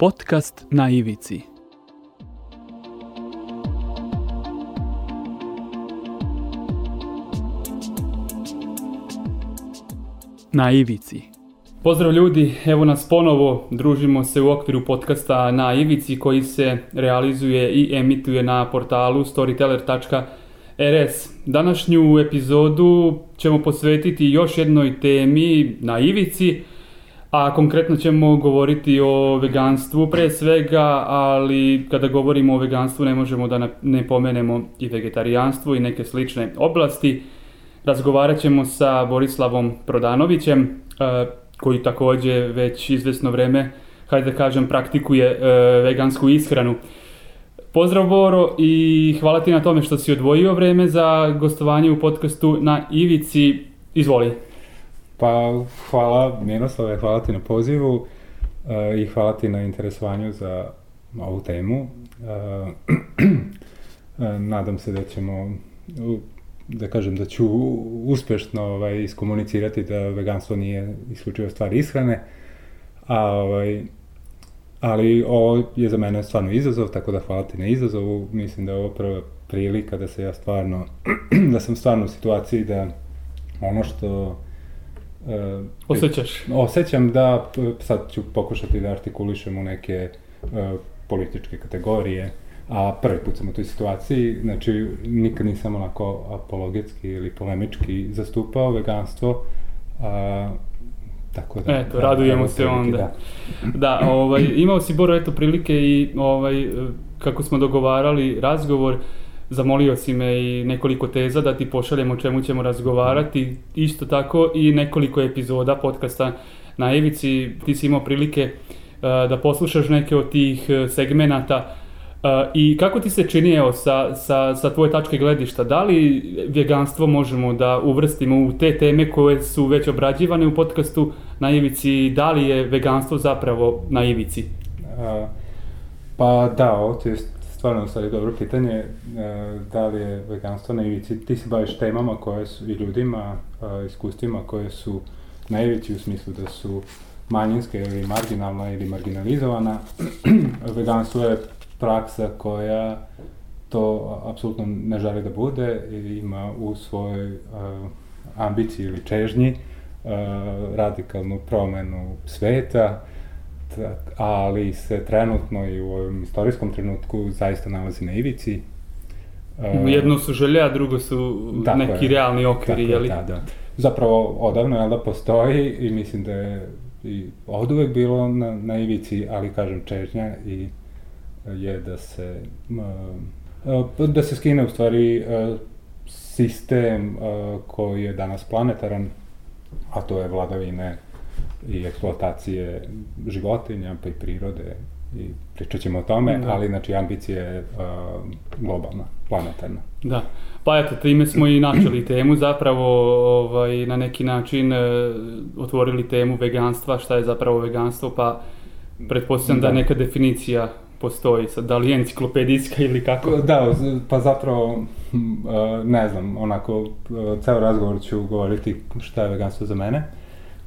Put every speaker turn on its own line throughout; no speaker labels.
Podcast na ivici. Na ivici. Pozdrav ljudi, evo nas ponovo, družimo se u okviru podcasta na ivici koji se realizuje i emituje na portalu storyteller.rs. Današnju epizodu ćemo posvetiti još jednoj temi na ivici, a konkretno ćemo govoriti o veganstvu pre svega, ali kada govorimo o veganstvu ne možemo da ne pomenemo i vegetarijanstvo i neke slične oblasti. Razgovarat ćemo sa Borislavom Prodanovićem, e, koji takođe već izvesno vreme, hajde da kažem, praktikuje e, vegansku ishranu. Pozdrav Boro i hvala ti na tome što si odvojio vreme za gostovanje u podcastu na Ivici. Izvoli.
Pa hvala Miroslave, hvala ti na pozivu uh, i hvala ti na interesovanju za ovu temu. Uh, nadam se da ćemo, da kažem da ću uspešno ovaj, iskomunicirati da veganstvo nije isključivo stvar ishrane, a ovaj, ali ovo je za mene stvarno izazov, tako da hvala ti na izazovu. Mislim da je ovo prva prilika da se ja stvarno, da sam stvarno u situaciji da ono što
Uh, Osjećaš?
Osjećam da, sad ću pokušati da artikulišem u neke uh, političke kategorije, a prvi put sam u toj situaciji, znači nikad nisam onako apologetski ili polemički zastupao veganstvo, a, tako da...
Eto, da, radujemo se onda. Da, da ovaj, imao si Boro eto prilike i ovaj, kako smo dogovarali razgovor, uh, zamolio si me i nekoliko teza da ti pošaljem o čemu ćemo razgovarati. Isto tako i nekoliko epizoda podcasta na Ivici. Ti si imao prilike uh, da poslušaš neke od tih uh, segmenata. Uh, I kako ti se čini, evo, sa, sa, sa tvoje tačke gledišta, da li veganstvo možemo da uvrstimo u te teme koje su već obrađivane u podcastu na Ivici, da li je veganstvo zapravo na Ivici?
Pa da, ovo je stvarno sad dobro pitanje, e, da li je veganstvo na ivici. Ti se baviš temama koje su i ljudima, e, iskustvima koje su na ivici u smislu da su manjinske ili marginalna ili marginalizovana. veganstvo je praksa koja to apsolutno ne želi da bude i ima u svojoj uh, ambiciji ili čežnji radikalnu promenu sveta, ali se trenutno i u ovom istorijskom trenutku zaista nalazi na ivici.
Jedno su želje, a drugo su dakle, neki realni okviri,
jeli? Da, da. Zapravo, odavno je da postoji i mislim da je i od uvek bilo na, na ivici, ali kažem čežnja i je da se da se skine u stvari sistem koji je danas planetaran, a to je vladavine i eksploatacije životinja pa i prirode i pričat ćemo o tome, da. ali znači ambicija je uh, globalna, planetarna.
Da, pa eto, time smo i načeli temu, zapravo ovaj, na neki način uh, otvorili temu veganstva, šta je zapravo veganstvo, pa pretpostavljam da. da neka definicija postoji, sad, da li je enciklopedijska ili kako?
Da, pa zapravo, uh, ne znam, onako, ceo razgovor ću govoriti šta je veganstvo za mene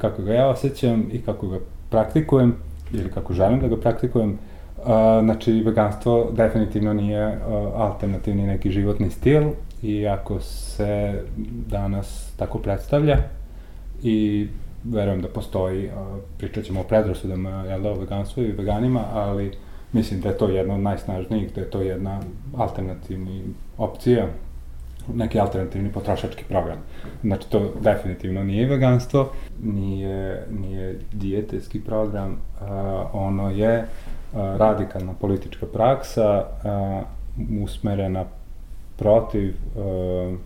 kako ga ja osjećam i kako ga praktikujem, ili kako želim da ga praktikujem, uh, znači veganstvo definitivno nije uh, alternativni neki životni stil, iako se danas tako predstavlja i verujem da postoji, uh, pričat ćemo o predrasudama jel da, o veganstvu i veganima, ali mislim da je to jedna od najsnažnijih, da je to jedna alternativna opcija neki alternativni potrošački program. Znači, to definitivno nije veganstvo, nije, nije dijetetski program, uh, ono je uh, radikalna politička praksa uh, usmerena protiv uh,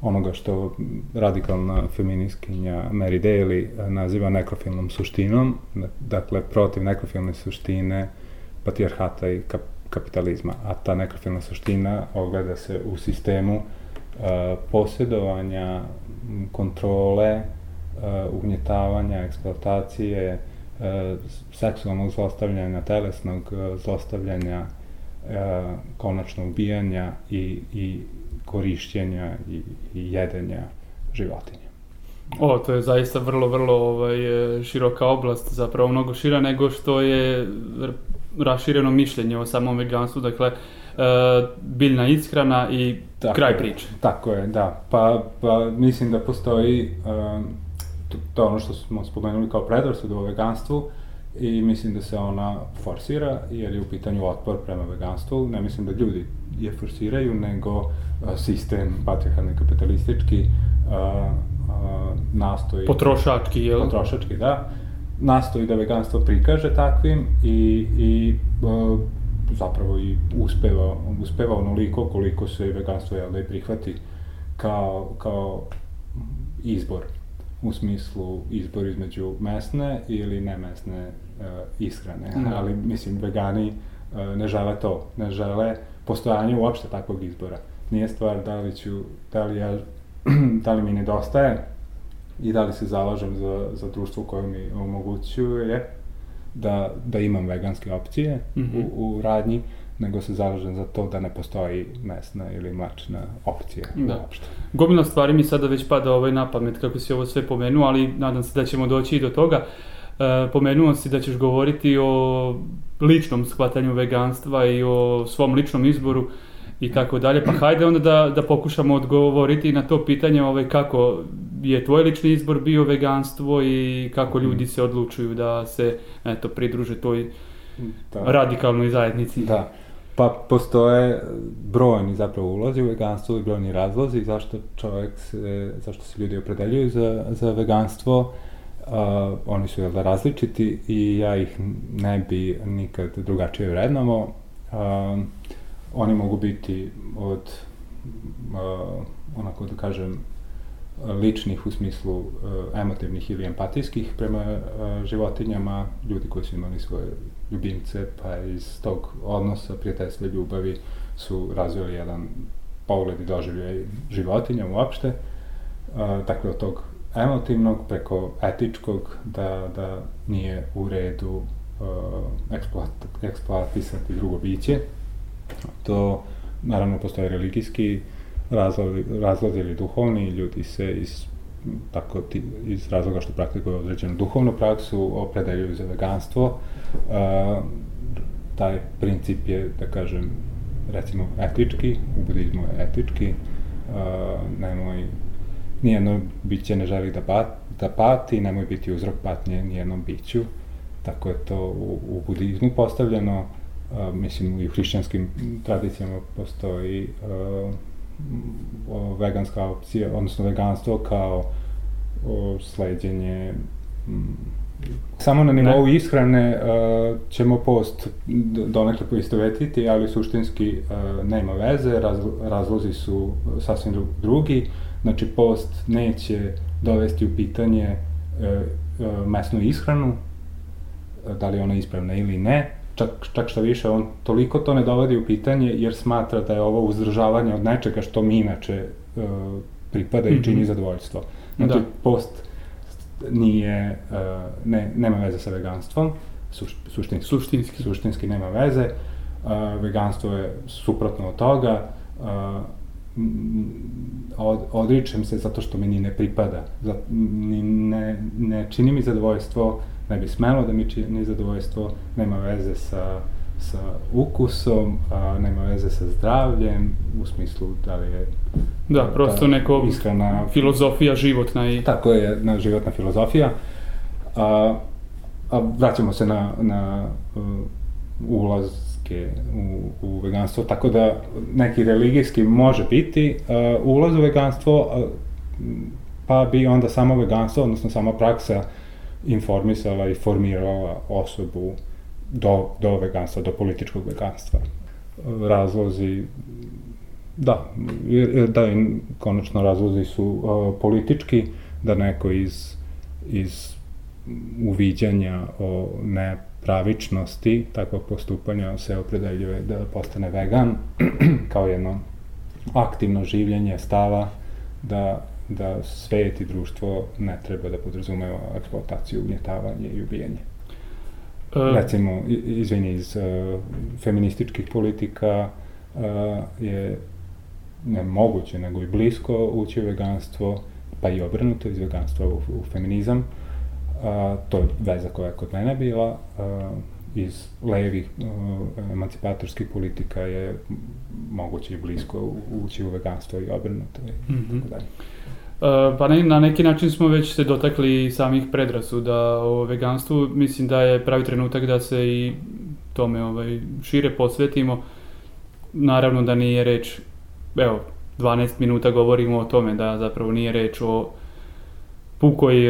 onoga što radikalna feministkinja Mary Daly naziva nekrofilnom suštinom, dakle protiv nekrofilne suštine patrijarhata i kap kapitalizma, a ta nekrofilna suština ogleda se u sistemu uh, posjedovanja, kontrole, uh, ugnjetavanja, eksploatacije, uh, seksualnog zlostavljanja, telesnog uh, zlostavljanja, uh, konačno ubijanja i, i korišćenja i, i jedenja životinja.
O, to je zaista vrlo, vrlo ovaj, široka oblast, zapravo mnogo šira nego što je rašireno mišljenje o samom veganstvu, dakle, uh, biljna ishrana i tako kraj priče.
Tako je, da. Pa, pa mislim da postoji uh, to, to ono što smo spomenuli kao predrasud o veganstvu i mislim da se ona forsira jer je u pitanju otpor prema veganstvu. Ne mislim da ljudi je forsiraju, nego uh, sistem patriarhalni kapitalistički uh, uh, nastoji...
Potrošački, jel?
Potrošački, da. Nastoji da veganstvo prikaže takvim i, i uh, zapravo i uspeva, uspeva onoliko koliko se veganstvo jel, da i prihvati kao, kao izbor u smislu izbor između mesne ili nemesne uh, ishrane. Mm. Ali, mislim, vegani uh, ne žele to, ne žele postojanje uopšte takvog izbora. Nije stvar da li ću, da li ja, da li mi nedostaje i da li se zalažem za, za društvo koje mi omogućuje da, da imam veganske opcije mm -hmm. u, u radnji, nego se zalažem za to da ne postoji mesna ili mlačna opcija da. uopšte.
Gomila stvari mi sada već pada ovaj na pamet kako si ovo sve pomenuo, ali nadam se da ćemo doći i do toga. E, pomenuo si da ćeš govoriti o ličnom shvatanju veganstva i o svom ličnom izboru i tako dalje. Pa hajde onda da, da pokušamo odgovoriti na to pitanje ovaj, kako je tvoj lični izbor bio veganstvo i kako mhm. ljudi se odlučuju da se eto, pridruže toj da. radikalnoj zajednici.
Da. Pa postoje brojni zapravo ulozi u veganstvo i brojni razlozi zašto čovjek se, zašto se ljudi opredeljuju za, za veganstvo. Uh, oni su da različiti i ja ih ne bi nikad drugačije vrednovo. Uh, oni mogu biti od uh, onako da kažem ličnih u smislu uh, emotivnih ili empatijskih prema uh, životinjama, ljudi koji su imali svoje ljubimce, pa iz tog odnosa, prijateljstva, ljubavi su razvili jedan pogled i doživljaj životinja uopšte. Uh, dakle, od tog emotivnog preko etičkog, da, da nije u redu uh, eksploat, eksploatisati drugo biće. To, naravno, postoje religijski razlozi, razlozi ili duhovni, ljudi se iz tako ti, iz razloga što praktikuju određenu duhovnu praksu opredeljuju za veganstvo. Uh, taj princip je, da kažem, recimo etički, u budizmu je etički, uh, nemoj, nijedno biće ne želi da, bat, da pati, nemoj biti uzrok patnje nijednom biću, tako je to u, u budizmu postavljeno, uh, mislim i u hrišćanskim tradicijama postoji uh, veganska opcija, odnosno veganstvo kao o, sleđenje Samo na nivou ne. ishrane uh, ćemo post donekle poistovetiti, ali suštinski uh, nema veze, raz, razlozi su sasvim drugi. Znači, post neće dovesti u pitanje uh, uh, mesnu ishranu, da li ona ispravna ili ne, čak, čak šta više, on toliko to ne dovodi u pitanje jer smatra da je ovo uzdržavanje od nečega što mi inače uh, pripada i čini mhm. zadovoljstvo. Znači, da. post nije, uh, ne, nema veze sa veganstvom, suš, suštinski,
suštinski.
suštinski nema veze, uh, veganstvo je suprotno od toga, uh, od, odričem se zato što mi ni ne pripada, Za, ni, ne, ne čini mi zadovoljstvo, ne bi smelo da mi čini zadovoljstvo, nema veze sa, sa ukusom, a, nema veze sa zdravljem, u smislu da li je
Da, prosto neko ishrana, filozofija životna i...
Tako je, na životna filozofija. A, a vraćamo se na, na uh, ulazke u, u veganstvo, tako da neki religijski može biti uh, ulaz u veganstvo, uh, pa bi onda samo veganstvo, odnosno sama praksa informisala i formirala osobu do, do veganstva, do političkog veganstva. Razlozi, da, da, konačno razlozi su uh, politički, da neko iz, iz uviđanja o nepravičnosti takvog postupanja se opredeljuje da postane vegan kao jedno aktivno življenje stava da da svet i društvo ne treba da podrazumeva eksploataciju, ugnjetavanje i ubijanje. Uh, Recimo, izvini, iz uh, feminističkih politika uh, je ne moguće, nego i blisko ući u veganstvo, pa i obrnuto iz veganstva u, u feminizam. A, to je veza koja je kod mene bila. A, iz levih uh, emancipatorskih politika je moguće i blisko ući u veganstvo i obrnuto i mm -hmm. tako dalje.
Uh, pa ne, na neki način smo već se dotakli samih predrasuda o veganstvu. Mislim da je pravi trenutak da se i tome ovaj, šire posvetimo. Naravno da nije reč, evo, 12 minuta govorimo o tome da zapravo nije reč o pukoj,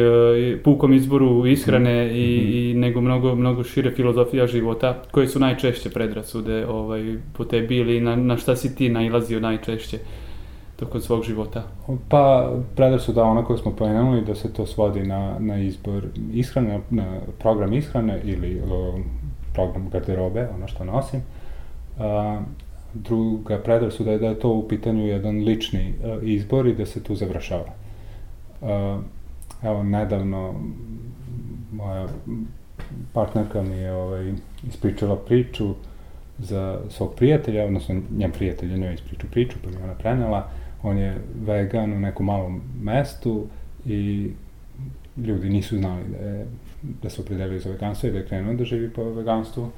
e, pukom izboru ishrane mm. i, i nego mnogo, mnogo šire filozofija života, koje su najčešće predrasude ovaj, po tebi ili na, na šta si ti nailazio najčešće tokom svog života?
Pa, predrasuda ona koju smo pomenuli da se to svodi na, na izbor ishrane, na program ishrane ili o, program garderobe, ono što nosim. A, druga predrasuda je da je to u pitanju jedan lični a, izbor i da se tu završava. A, Evo, nedavno moja partnerka mi je ovaj, ispričala priču za svog prijatelja, odnosno njen prijatelj je njoj ispričao priču, pa mi ona prenela. On je vegan u nekom malom mestu i ljudi nisu znali da, je, da se opredelili za veganstvo i da je krenuo da živi po veganstvu.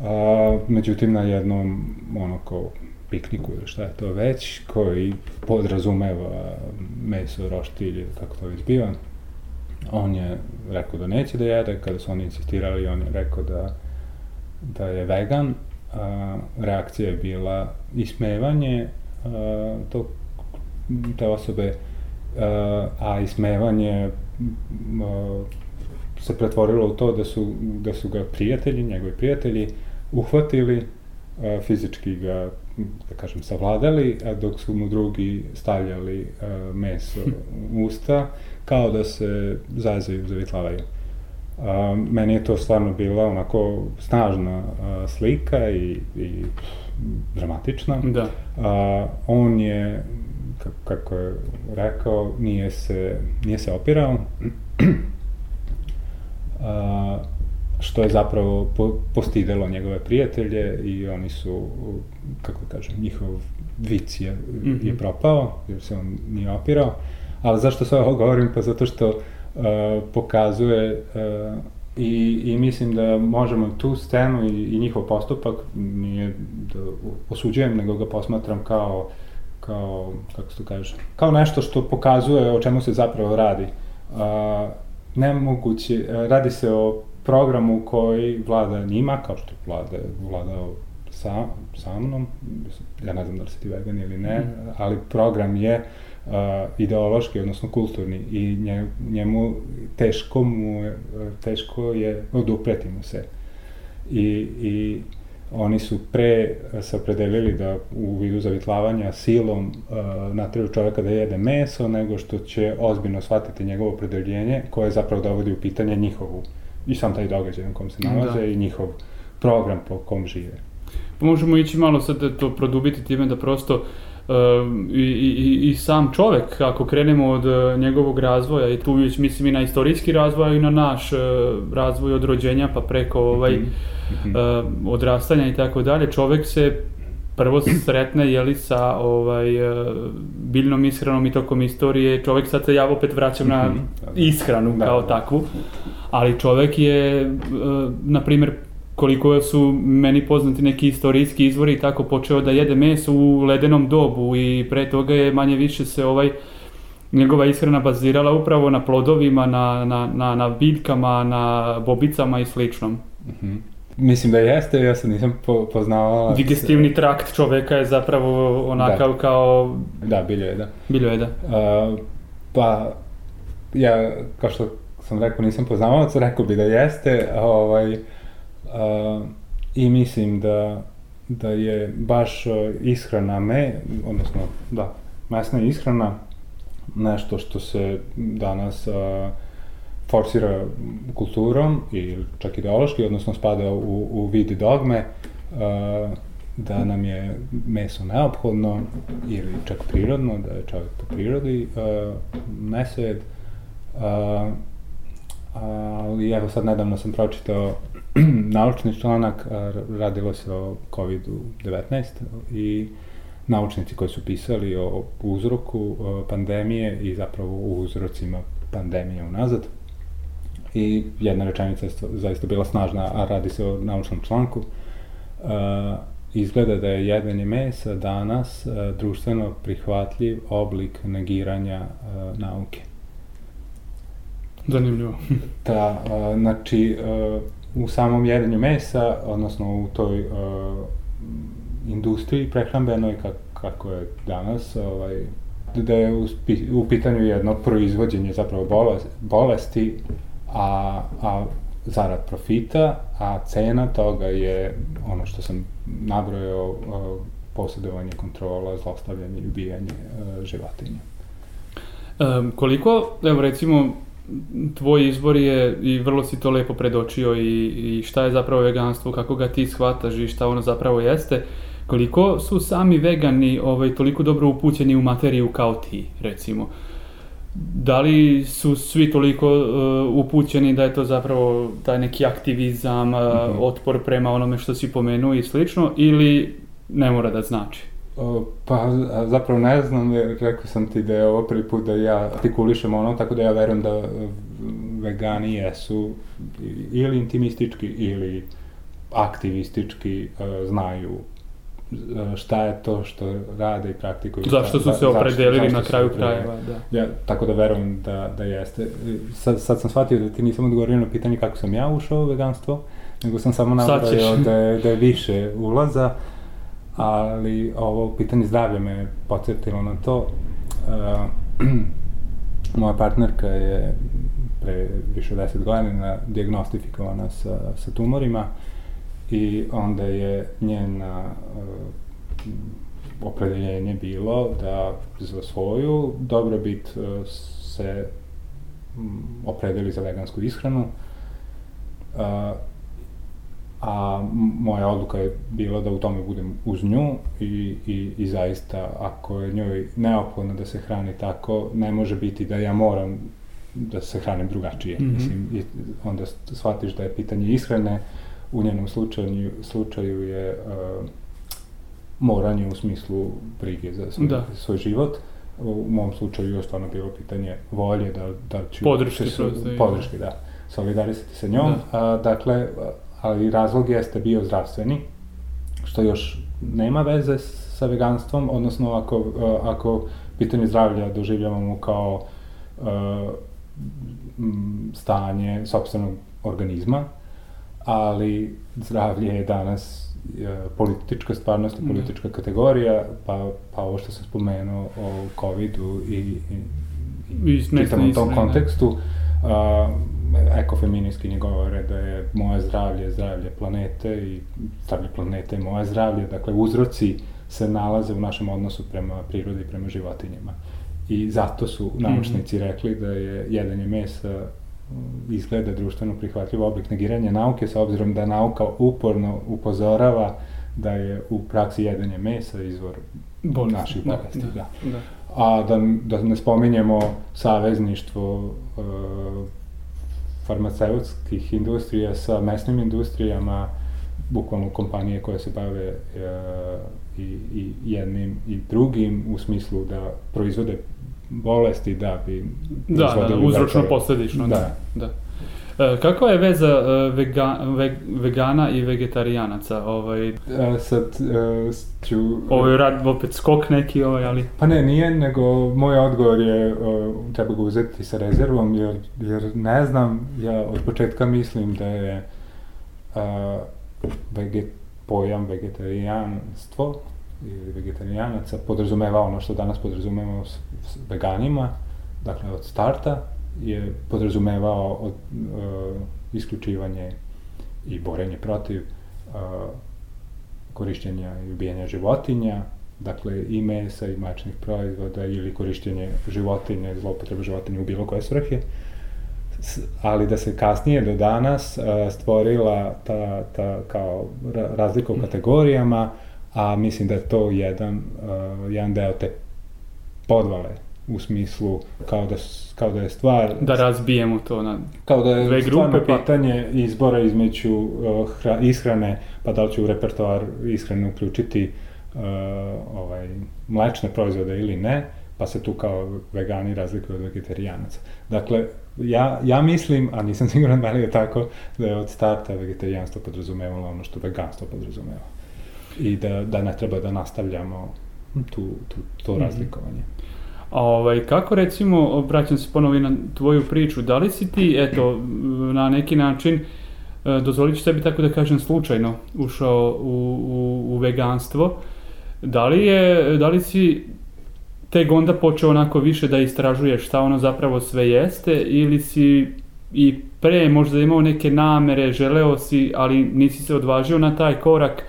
A, međutim, na jednom, ono, kao pikniku ili šta je to već, koji podrazumeva meso, roštilj, kako to već biva. On je rekao da neće da jede, kada su oni insistirali, on je rekao da, da je vegan. A, reakcija je bila ismevanje to, te osobe, a, a ismevanje a, se pretvorilo u to da su, da su ga prijatelji, njegovi prijatelji, uhvatili, a, fizički ga da kažem, savladali, a dok su mu drugi stavljali meso u usta, kao da se zazaju, zavitlavaju. Uh, meni je to stvarno bila onako snažna uh, slika i, i dramatična.
Da.
Uh, on je, kako, kako je rekao, nije se, nije se opirao. uh, što je zapravo po, postidelo njegove prijatelje i oni su, kako da kažem, njihov vic je, mm -hmm. je propao, jer se on nije opirao. Ali zašto sve ovo govorim? Pa zato što uh, pokazuje uh, i, i mislim da možemo tu scenu i, i njihov postupak, nije da osuđujem, nego ga posmatram kao, kao, kako se to kaže, kao nešto što pokazuje o čemu se zapravo radi. Uh, nemoguće, radi se o programu koji vlada njima, kao što vlada, vladao sa, sa mnom, ja ne znam da li si ti vegan ili ne, mm. ali program je uh, ideološki, odnosno kulturni i nje, njemu teško mu je, teško je odupreti mu se. I, i oni su pre se opredelili da u vidu zavitlavanja silom uh, natraju čoveka da jede meso, nego što će ozbiljno shvatiti njegovo opredeljenje koje zapravo dovodi u pitanje njihovu i sam taj događaj na kom se nalaze da. i njihov program po kom žive.
Pa možemo ići malo sad da to produbiti time da prosto uh, i, i, i sam čovek, ako krenemo od uh, njegovog razvoja, i tu već mislim i na istorijski razvoj, i na naš uh, razvoj od rođenja, pa preko ovaj, mm -hmm. odrastanja i tako dalje, čovek se prvo sretne jeli sa ovaj biljnom ishranom i tokom istorije čovek sad se ja opet vraćam na mhm. ishranu da, kao da. takvu ali čovek je na primer koliko su meni poznati neki istorijski izvori i tako počeo da jede meso u ledenom dobu i pre toga je manje više se ovaj njegova ishrana bazirala upravo na plodovima, na, na, na, na biljkama, na bobicama i sličnom. Mm -hmm.
Mislim da jeste, ja sam nisam po, poznavala...
Digestivni trakt čoveka je zapravo onakav
da.
kao...
Da, biljojeda.
Biljojeda.
Uh, pa, ja, kao što sam rekao, nisam poznavalac, rekao bi da jeste, ovaj, uh, i mislim da, da je baš ishrana me, odnosno, da, mesna ishrana, nešto što se danas uh, forsira kulturom i čak ideološki, odnosno spada u, u vid dogme, uh, da nam je meso neophodno ili čak prirodno, da je čovjek po prirodi uh, mesojed. Uh, ali evo sad nedavno sam pročitao naučni članak, radilo se o COVID-19 i naučnici koji su pisali o uzroku pandemije i zapravo o uzrocima pandemije unazad. I jedna rečenica je zaista bila snažna, a radi se o naučnom članku. Uh, izgleda da je jedanje mesa danas uh, društveno prihvatljiv oblik negiranja uh, nauke.
Zanimljivo.
da, znači, u samom jedanju mesa, odnosno u toj industriji prehrambenoj, kako je danas, ovaj, da je u pitanju jedno proizvođenje zapravo bolesti, a, a zarad profita, a cena toga je ono što sam nabrojao posjedovanje kontrola, zlostavljanje i ubijanje e, životinja.
Um, koliko, evo recimo, tvoj izbor je, i vrlo si to lepo predočio i, i šta je zapravo veganstvo, kako ga ti shvataš i šta ono zapravo jeste, koliko su sami vegani ovaj, toliko dobro upućeni u materiju kao ti, recimo? Da li su svi toliko uh, upućeni da je to zapravo taj neki aktivizam, uh, mm -hmm. otpor prema onome što si pomenuo i slično, ili ne mora da znači?
Pa zapravo ne znam, rekao sam ti da je ovo prvi put da ja artikulišem ono, tako da ja verujem da vegani jesu ili intimistički ili aktivistički uh, znaju E, šta je to što rade i praktikuju.
Zašto su se opredelili na kraju krajeva,
da. Ja, tako da verujem da, da jeste. Sad, sad sam shvatio da ti nisam odgovorio na pitanje kako sam ja ušao u veganstvo, nego sam samo nabrao da je, da je više ulaza, ali ovo pitanje zdravlja me podsjetilo na to. Uh, moja partnerka je pre više od 10 godina diagnostifikovana sa, sa tumorima i onda je njena uh, opredeljenje bilo da za svoju dobrobit uh, se opredeli za vegansku ishranu. Uh, a moja odluka je bila da u tome budem uz nju i, i, i zaista ako je njoj neophodno da se hrani tako, ne može biti da ja moram da se hranim drugačije. Mm -hmm. Mislim, i onda shvatiš da je pitanje ishrane u njenom slučaju, slučaju je uh, moranje u smislu brige za svoj, da. svoj život. U mom slučaju je stvarno bilo pitanje volje da, da ću...
Podrške, se,
podrške, da. Solidarisati sa njom. Da. A, dakle, ali razlog jeste bio zdravstveni, što još nema veze sa veganstvom, odnosno ako, ako pitanje zdravlja doživljavamo kao uh, stanje sobstvenog organizma, ali zdravlje je danas e, politička stvarnost, mm. politička kategorija, pa, pa ovo što sam spomenuo o COVID-u i, i, i čitavom tom kontekstu, a, ekofeministkinje govore da je moje zdravlje zdravlje planete i zdravlje planete je moje zdravlje, dakle uzroci se nalaze u našem odnosu prema prirodi i prema životinjama. I zato su naučnici mm -hmm. rekli da je jedanje mesa izgleda društveno prihvatljiv oblik negiranja nauke, sa obzirom da nauka uporno upozorava da je u praksi jedanje mesa izvor bolesti, naših da, bolesti. Da, da. da. A da, da ne spominjemo savezništvo uh, farmaceutskih industrija sa mesnim industrijama, bukvalno kompanije koje se bave uh, i, i jednim i drugim u smislu da proizvode bolesti da bi
da, da, da, uzročno posledično da. da. E, kakva je veza e, vega, ve, vegana i vegetarijanaca? Ovaj...
E, sad e, ću...
Ovo je rad, opet skok neki, ovaj, ali...
Pa ne, nije, nego moj odgovor je, o, treba ga uzeti sa rezervom, jer, jer ne znam, ja od početka mislim da je a, veget, pojam vegetarijanstvo ili vegetarijanaca podrazumeva ono što danas podrazumevamo s, s veganima, dakle od starta je podrazumevao od, uh, isključivanje i borenje protiv uh, korišćenja i ubijanja životinja, dakle i mesa i mačnih proizvoda ili korišćenje životinje, zloupotreba životinja u bilo koje svrhe, ali da se kasnije do danas uh, stvorila ta, ta kao razlika u kategorijama, a mislim da je to jedan, uh, jedan deo te podvale u smislu kao da, kao da je stvar...
Da razbijemo to na
Kao da je dve grupe, pa... pitanje izbora između uh, hra, ishrane, pa da li u repertoar ishrane uključiti ovaj, mlečne proizvode ili ne, pa se tu kao vegani razlikuju od vegetarijanaca. Dakle, ja, ja mislim, a nisam siguran da li je tako, da je od starta vegetarijanstvo podrazumevalo ono što veganstvo podrazumeva. I da, da ne treba da nastavljamo tu, tu, to mm -hmm.
Ovaj, kako recimo, vraćam se ponovo na tvoju priču, da li si ti, eto, na neki način, e, dozvolit ću sebi tako da kažem slučajno, ušao u, u, u veganstvo, da li, je, da li si tek onda počeo onako više da istražuješ šta ono zapravo sve jeste ili si i pre možda imao neke namere, želeo si, ali nisi se odvažio na taj korak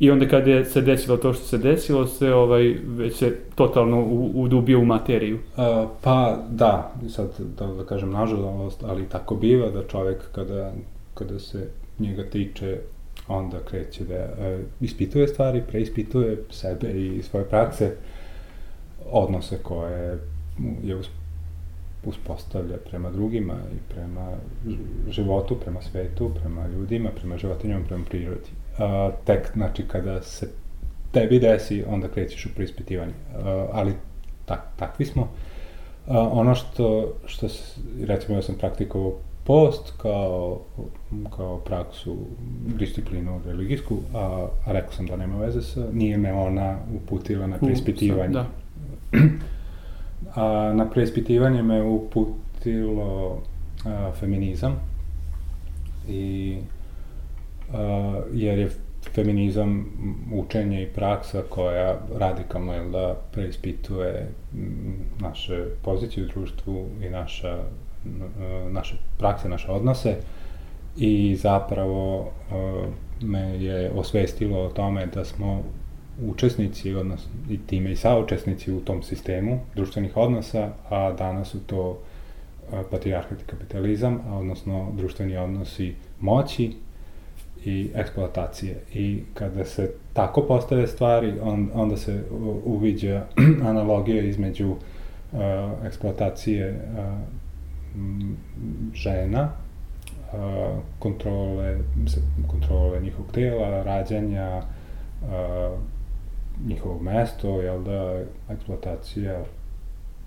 i onda kad je se desilo to što se desilo, se ovaj, već se totalno udubio u materiju.
Uh, pa da, sad da, da kažem nažalost, ali tako biva da čovek kada, kada se njega tiče onda kreće da uh, ispituje stvari, preispituje sebe i svoje prakse, odnose koje je uspostavlja prema drugima i prema životu, prema svetu, prema ljudima, prema životinjama, prema prirodi. A, tek, znači, kada se tebi desi, onda krećeš u preispitivanje. A, ali tak, takvi smo. A, ono što, što, recimo, ja sam praktikovao post kao, kao praksu, disciplinu religijsku, a, a rekao sam da nema veze sa, nije me ona uputila na preispitivanje. Da a, na preispitivanje me uputilo a, feminizam i jer je feminizam učenje i praksa koja radikalno je da preispituje naše pozicije u društvu i naša, naše prakse, naše odnose. I zapravo me je osvestilo o tome da smo učesnici, odnosno i time i saučesnici u tom sistemu društvenih odnosa, a danas su to patrijarhat i kapitalizam, a odnosno društveni odnosi moći i eksploatacije. I kada se tako postave stvari, on, onda se uviđa analogija između uh, eksploatacije uh, žena, uh, kontrole, kontrole njihovog tela, rađanja, uh, njihovo mesto, jel da, eksploatacija,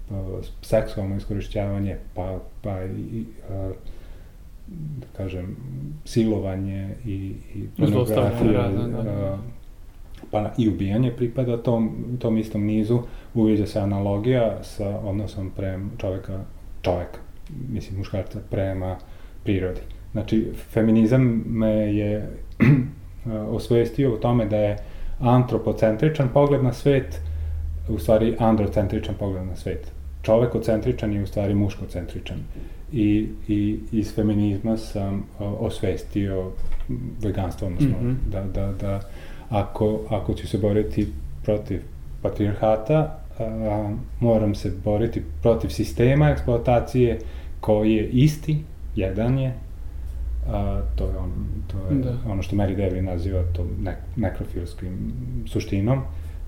pa, seksualno iskorišćavanje, pa, pa i, a, da kažem, silovanje i, i pornografija, da, da. pa i ubijanje pripada tom, tom istom nizu, uviđa se analogija sa odnosom prema čoveka, čoveka, mislim muškarca, prema prirodi. Znači, feminizam me je osvestio o tome da je antropocentričan pogled na svet, u stvari androcentričan pogled na svet. Čovekocentričan je u stvari muškocentričan. I, i iz feminizma sam osvestio veganstvo, odnosno mm -hmm. da, da, da ako, ako ću se boriti protiv patriarhata, a, moram se boriti protiv sistema eksploatacije koji je isti, jedan je, a, to je, on, to je da. ono što Mary Daly naziva to nek, nekrofilskim suštinom.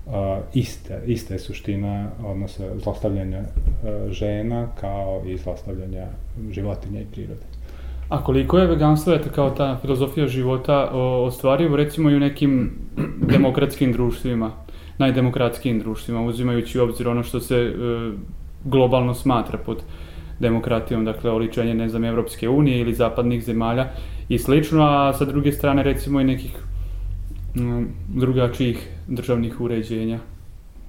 A, ista, ista je suština odnosa zlostavljanja a, žena kao i zlostavljanja životinja i prirode.
A koliko je veganstvo, eto, kao ta filozofija života ostvarivo, recimo i u nekim demokratskim društvima, najdemokratskijim društvima, uzimajući u obzir ono što se e, globalno smatra pod demokratijom, dakle oličenje, ne znam, Evropske unije ili zapadnih zemalja i slično, a sa druge strane recimo i nekih drugačijih državnih uređenja.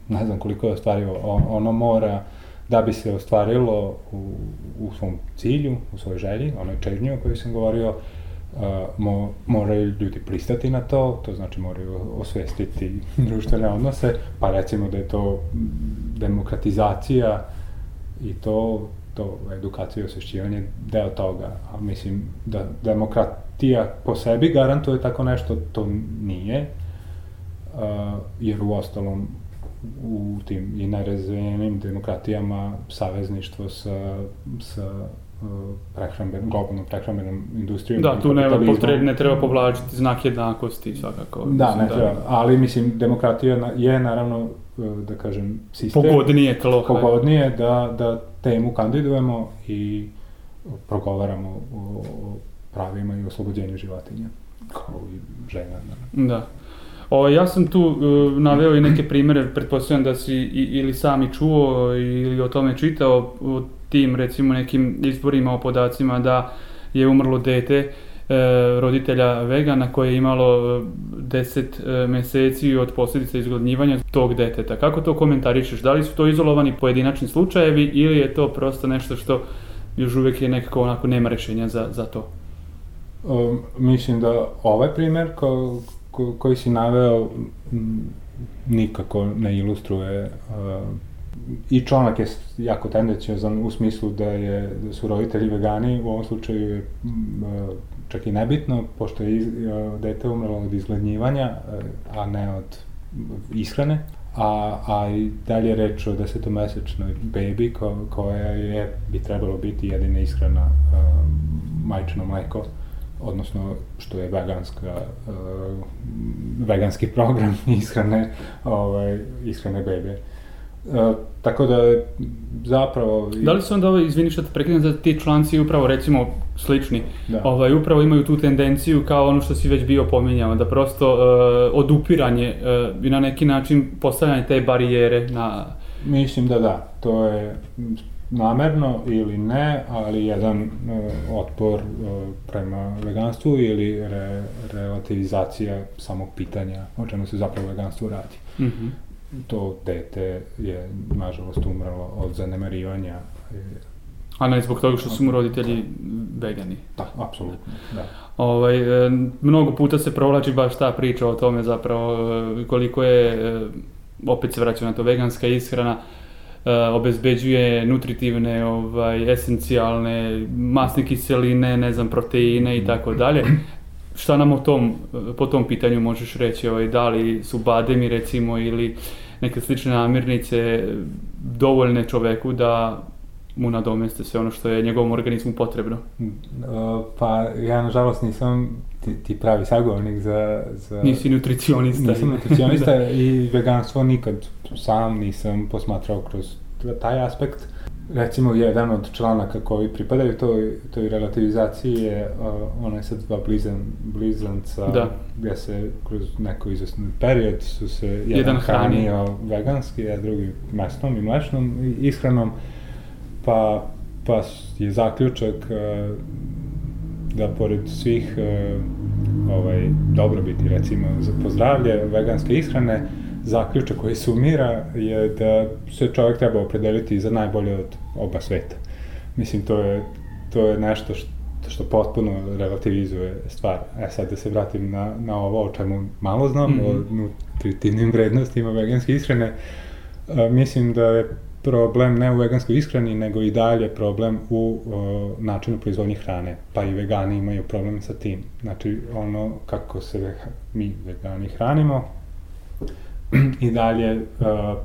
Ne znam koliko je ostvario, ono mora da bi se ostvarilo u, u svom cilju, u svojoj želji, onoj čežnju o kojoj sam govorio, mo, moraju ljudi pristati na to, to znači moraju osvestiti društvene odnose, pa recimo da je to demokratizacija i to to edukacija i osvešćivanje deo toga, a mislim da demokratija po sebi garantuje tako nešto, to nije, uh, jer u ostalom u tim i najrazvijenim demokratijama savezništvo sa, sa prehramben, globalnom prehrambenom industrijom.
Da, tu ne, potreb, ne treba povlačiti znak jednakosti svakako.
Da, mislim, ne da... treba, ali mislim demokratija je naravno, da kažem, sistem.
Pogodnije tlo.
Pogodnije da, da temu kandidujemo i progovaramo o, o pravima i oslobođenju životinja, kao i žena.
Da. O, ja sam tu uh, naveo i neke primere, pretpostavljam da si i, ili sami čuo ili o tome čitao, o tim recimo nekim izborima o podacima da je umrlo dete e, roditelja vegana koje je imalo 10 e, meseci od posljedica izgladnjivanja tog deteta. Kako to komentarišeš? Da li su to izolovani pojedinačni slučajevi ili je to prosto nešto što još uvijek je nekako onako nema rešenja za, za to?
Um, mislim da ovaj primer ko, ko, koji si naveo nikako ne ilustruje uh, i članak je jako tendenciozan u smislu da, je, da su roditelji vegani, u ovom slučaju je m, čak i nebitno, pošto je iz, dete umrlo od izglednjivanja, a ne od ishrane, a, a i dalje reč o desetomesečnoj bebi ko, koja je, bi trebalo biti jedina ishrana uh, majčino mleko, odnosno što je veganska, uh, veganski program ishrane, ovaj, ishrane bebe. Uh, tako da zapravo...
Da li su onda, ovaj, izvini što te prekidam, da ti članci upravo recimo slični, da. ovaj, upravo imaju tu tendenciju kao ono što si već bio pominjao, da prosto uh, odupiranje uh, i na neki način postavljanje te barijere na...
Mislim da da, to je namerno ili ne, ali jedan uh, otpor uh, prema veganstvu ili re, relativizacija samog pitanja o čemu se zapravo veganstvo radi. Mm -hmm to dete je, nažalost, umrlo od zanemarivanja.
A ne zbog toga što su mu roditelji vegani.
Da, apsolutno, da.
Ovaj, e, mnogo puta se provlači baš ta priča o tome zapravo e, koliko je, e, opet se vraća na to, veganska ishrana, obezbeđuje nutritivne, ovaj, esencijalne, masne kiseline, ne znam, proteine i tako dalje šta nam o tom, po tom pitanju možeš reći, ovaj, da li su bademi recimo ili neke slične namirnice dovoljne čoveku da mu nadomeste sve ono što je njegovom organizmu potrebno? Mm,
pa ja nažalost nisam ti, ti pravi sagovornik za, za...
Nisi nutricionista.
Nisam nutricionista i veganstvo nikad sam nisam posmatrao kroz taj aspekt recimo jedan od članaka koji pripadaju toj, toj relativizaciji je uh, onaj sa dva blizan, blizanca da. gde se kroz neko izvesni period su se jedan, jedan hranio veganski, a drugi mesnom i mlečnom ishranom, pa, pa je zaključak uh, da pored svih uh, ovaj, dobrobiti, recimo, za pozdravlje veganske ishrane, zaključak koji sumira je da se čovjek treba opredeliti za najbolje od oba sveta. Mislim, to je, to je nešto što što potpuno relativizuje stvar. E sad da se vratim na, na ovo o čemu malo znam, mm -hmm. o nutritivnim vrednostima veganske ishrane, a, mislim da je problem ne u veganskoj ishrani, nego i dalje problem u o, načinu proizvodnje hrane. Pa i vegani imaju problem sa tim. Znači, ono kako se mi vegani hranimo, i dalje uh,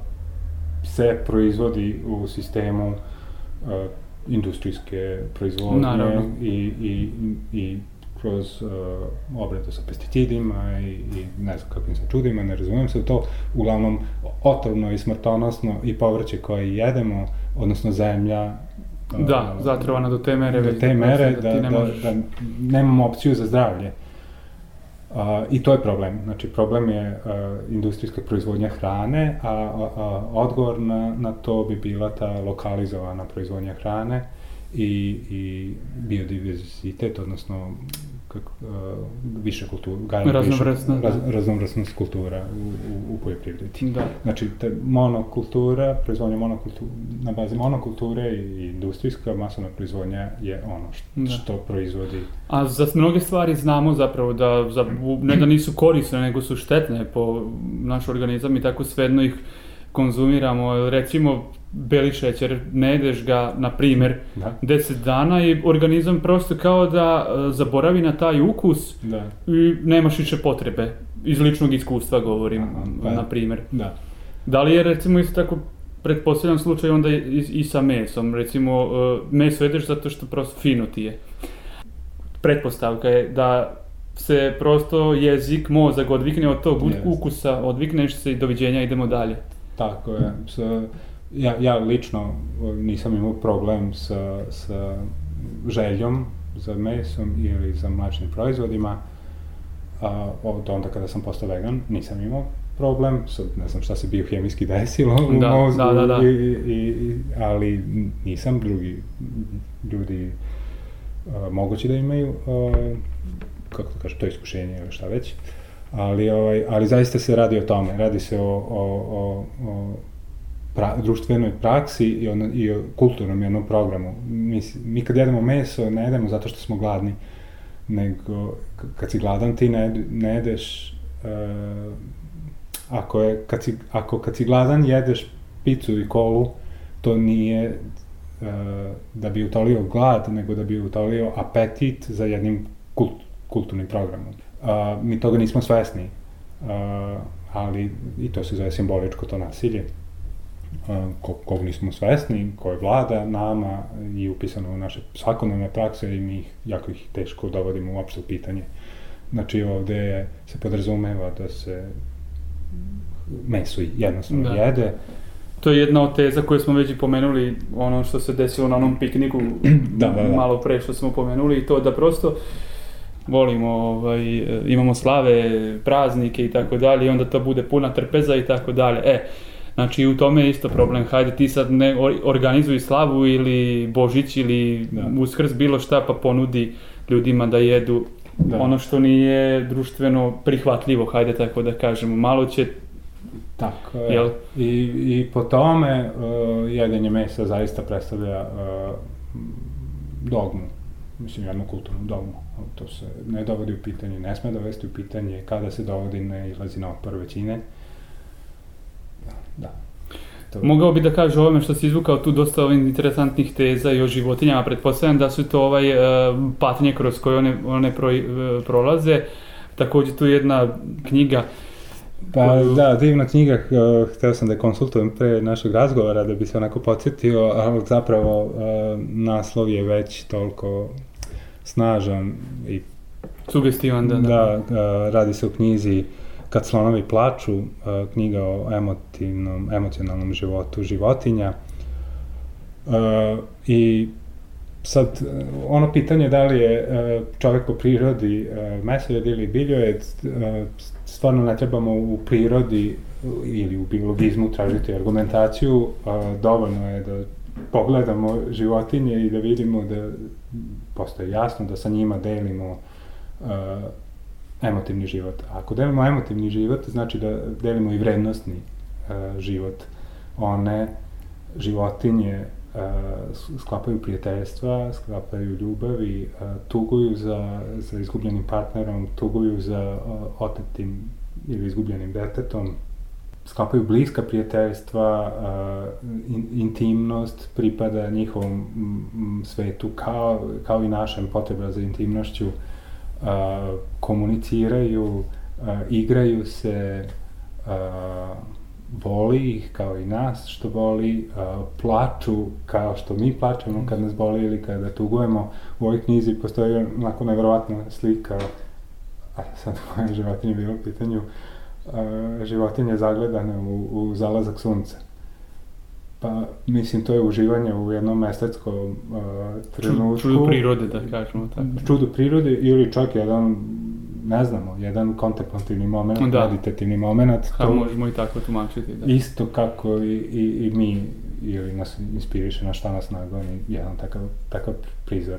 se proizvodi u sistemu uh, industrijske proizvodnje Naravno. i, i, i kroz uh, obradu sa pesticidima i, i ne znam kakvim se čudima, ne razumijem se to, uglavnom otrovno i smrtonosno i povrće koje jedemo, odnosno zemlja,
Da, zatrovana do te mere.
Do te mere da, da, da, možeš... da, da nemamo opciju za zdravlje. A, I to je problem. Znači, problem je a, industrijska proizvodnja hrane, a, a, a odgovor na, na to bi bila ta lokalizovana proizvodnja hrane i, i biodiverzitet, odnosno kako, uh, više kultura,
gajanje raznovrsna,
više, raz, raznovrsnost kultura u, u, u poljoprivredi. Da. Znači, te monokultura, proizvodnja monokultura, na bazi monokulture i industrijska masovna proizvodnja je ono što, da. što proizvodi.
A za mnoge stvari znamo zapravo da, za, ne da nisu korisne, nego su štetne po naš organizam i tako svedno ih konzumiramo. Recimo, beli šećer, ne jedeš ga, na primer, da. 10 dana i organizam prosto kao da uh, zaboravi na taj ukus da. i nemaš više potrebe. Iz ličnog iskustva govorim, Aha, pa, na primer. Da. Da li je recimo isto tako pretpostavljam slučaj onda i, i sa mesom, recimo uh, meso jedeš zato što prosto fino ti je. Pretpostavka je da se prosto jezik, mozak odvikne od tog yes. ukusa, odvikneš se i doviđenja, idemo dalje.
Tako je. Sa, ja, ja lično nisam imao problem sa, sa željom za mesom ili za mlačnim proizvodima. a od onda kada sam postao vegan nisam imao problem, sad ne znam šta se biohemijski desilo u
Da,
mozgu,
da, da, da.
I, i, i, ali nisam drugi ljudi a, moguće da imaju, a, kako da kažem, to iskušenje ili šta već, ali, ovaj, ali zaista se radi o tome, radi se o, o, o, o pra, društvenoj praksi i, ono, i o kulturnom jednom programu. Mi, mi kad jedemo meso, ne jedemo zato što smo gladni, nego kad si gladan ti ne, ne jedeš uh, ako, je, kad si, ako kad si gladan jedeš picu i kolu, to nije uh, da bi utolio glad, nego da bi utolio apetit za jednim kult, kulturnim programom. Uh, mi toga nismo svesni, uh, ali i to se zove simboličko to nasilje kog nismo svesni, koje vlada nama i upisano u naše svakodnevne prakse i mi ih, jako ih teško dovodimo uopšte u pitanje. Znači ovde se podrazumeva da se meso jednostavno
Da.
jede.
To je jedna od teza koje smo već i pomenuli, ono što se desilo na onom pikniku
Da, da, da.
malo pre što smo pomenuli i to da prosto volimo, ovaj, imamo slave, praznike i tako dalje i onda to bude puna trpeza i tako dalje. E, znači u tome je isto problem. Hajde ti sad ne or- organizuj slavu ili Božić ili
Da.
Uskrs bilo šta pa ponudi ljudima da jedu
Da.
ono što nije društveno prihvatljivo, hajde tako da kažemo. Malo će
Tako je.
Jel?
I, I po tome uh, jedenje mesa zaista predstavlja uh, dogmu, mislim jednu kulturnu dogmu. To se ne dovodi u pitanje, ne sme dovesti u pitanje, kada se dovodi ne izlazi na otpor većine. Da. To,
Mogao bi da kaže o ovome što si izvukao tu dosta ovih interesantnih teza i o životinjama. Pretpostavljam da su to ovaj, e, patnje kroz koje one, one pro, e, prolaze. Takođe tu je jedna knjiga
Pa
koju-
da, divna knjiga, uh, hteo sam da je konsultujem pre našeg razgovora da bi se onako podsjetio, ali zapravo uh, naslov je već toliko snažan i
sugestivan da, da.
Da, uh, radi se o knjizi Kad slonovi plaču, uh, knjiga o emotivnom, emocionalnom životu životinja. Uh, I sad, ono pitanje da li je uh, čovek po prirodi mesojed ili biljojed, stvarno ne trebamo u prirodi ili u biologizmu tražiti argumentaciju, dovoljno je da pogledamo životinje i da vidimo da postoje jasno da sa njima delimo emotivni život. A ako delimo emotivni život, znači da delimo i vrednostni uh, život. One životinje uh, sklapaju prijateljstva, sklapaju ljubavi, uh, tuguju za, za izgubljenim partnerom, tuguju za uh, otetim ili izgubljenim detetom, sklapaju bliska prijateljstva, uh, in, intimnost pripada njihovom m, m, svetu kao, kao i našem potreba za intimnošću, uh, komuniciraju, uh, igraju se, uh, voli ih kao i nas što voli, uh, plaču kao što mi plačemo kad nas boli ili kada tugujemo. U ovoj knjizi postoji onako nevjerovatna slika, a sad moja životinja bila u pitanju, uh, životinje zagledane u, u zalazak sunca. Pa, mislim, to je uživanje u jednom estetskom uh, trenutku.
Čudo prirode, da kažemo tako.
Čudo prirode ili čak jedan, ne znamo, jedan kontemplativni moment,
Da.
meditativni moment.
Ha, možemo i tako tumačiti. Da.
Isto kako i, i, i mi, ili nas inspiriše, na šta nas nagoni, jedan takav, takav prizor.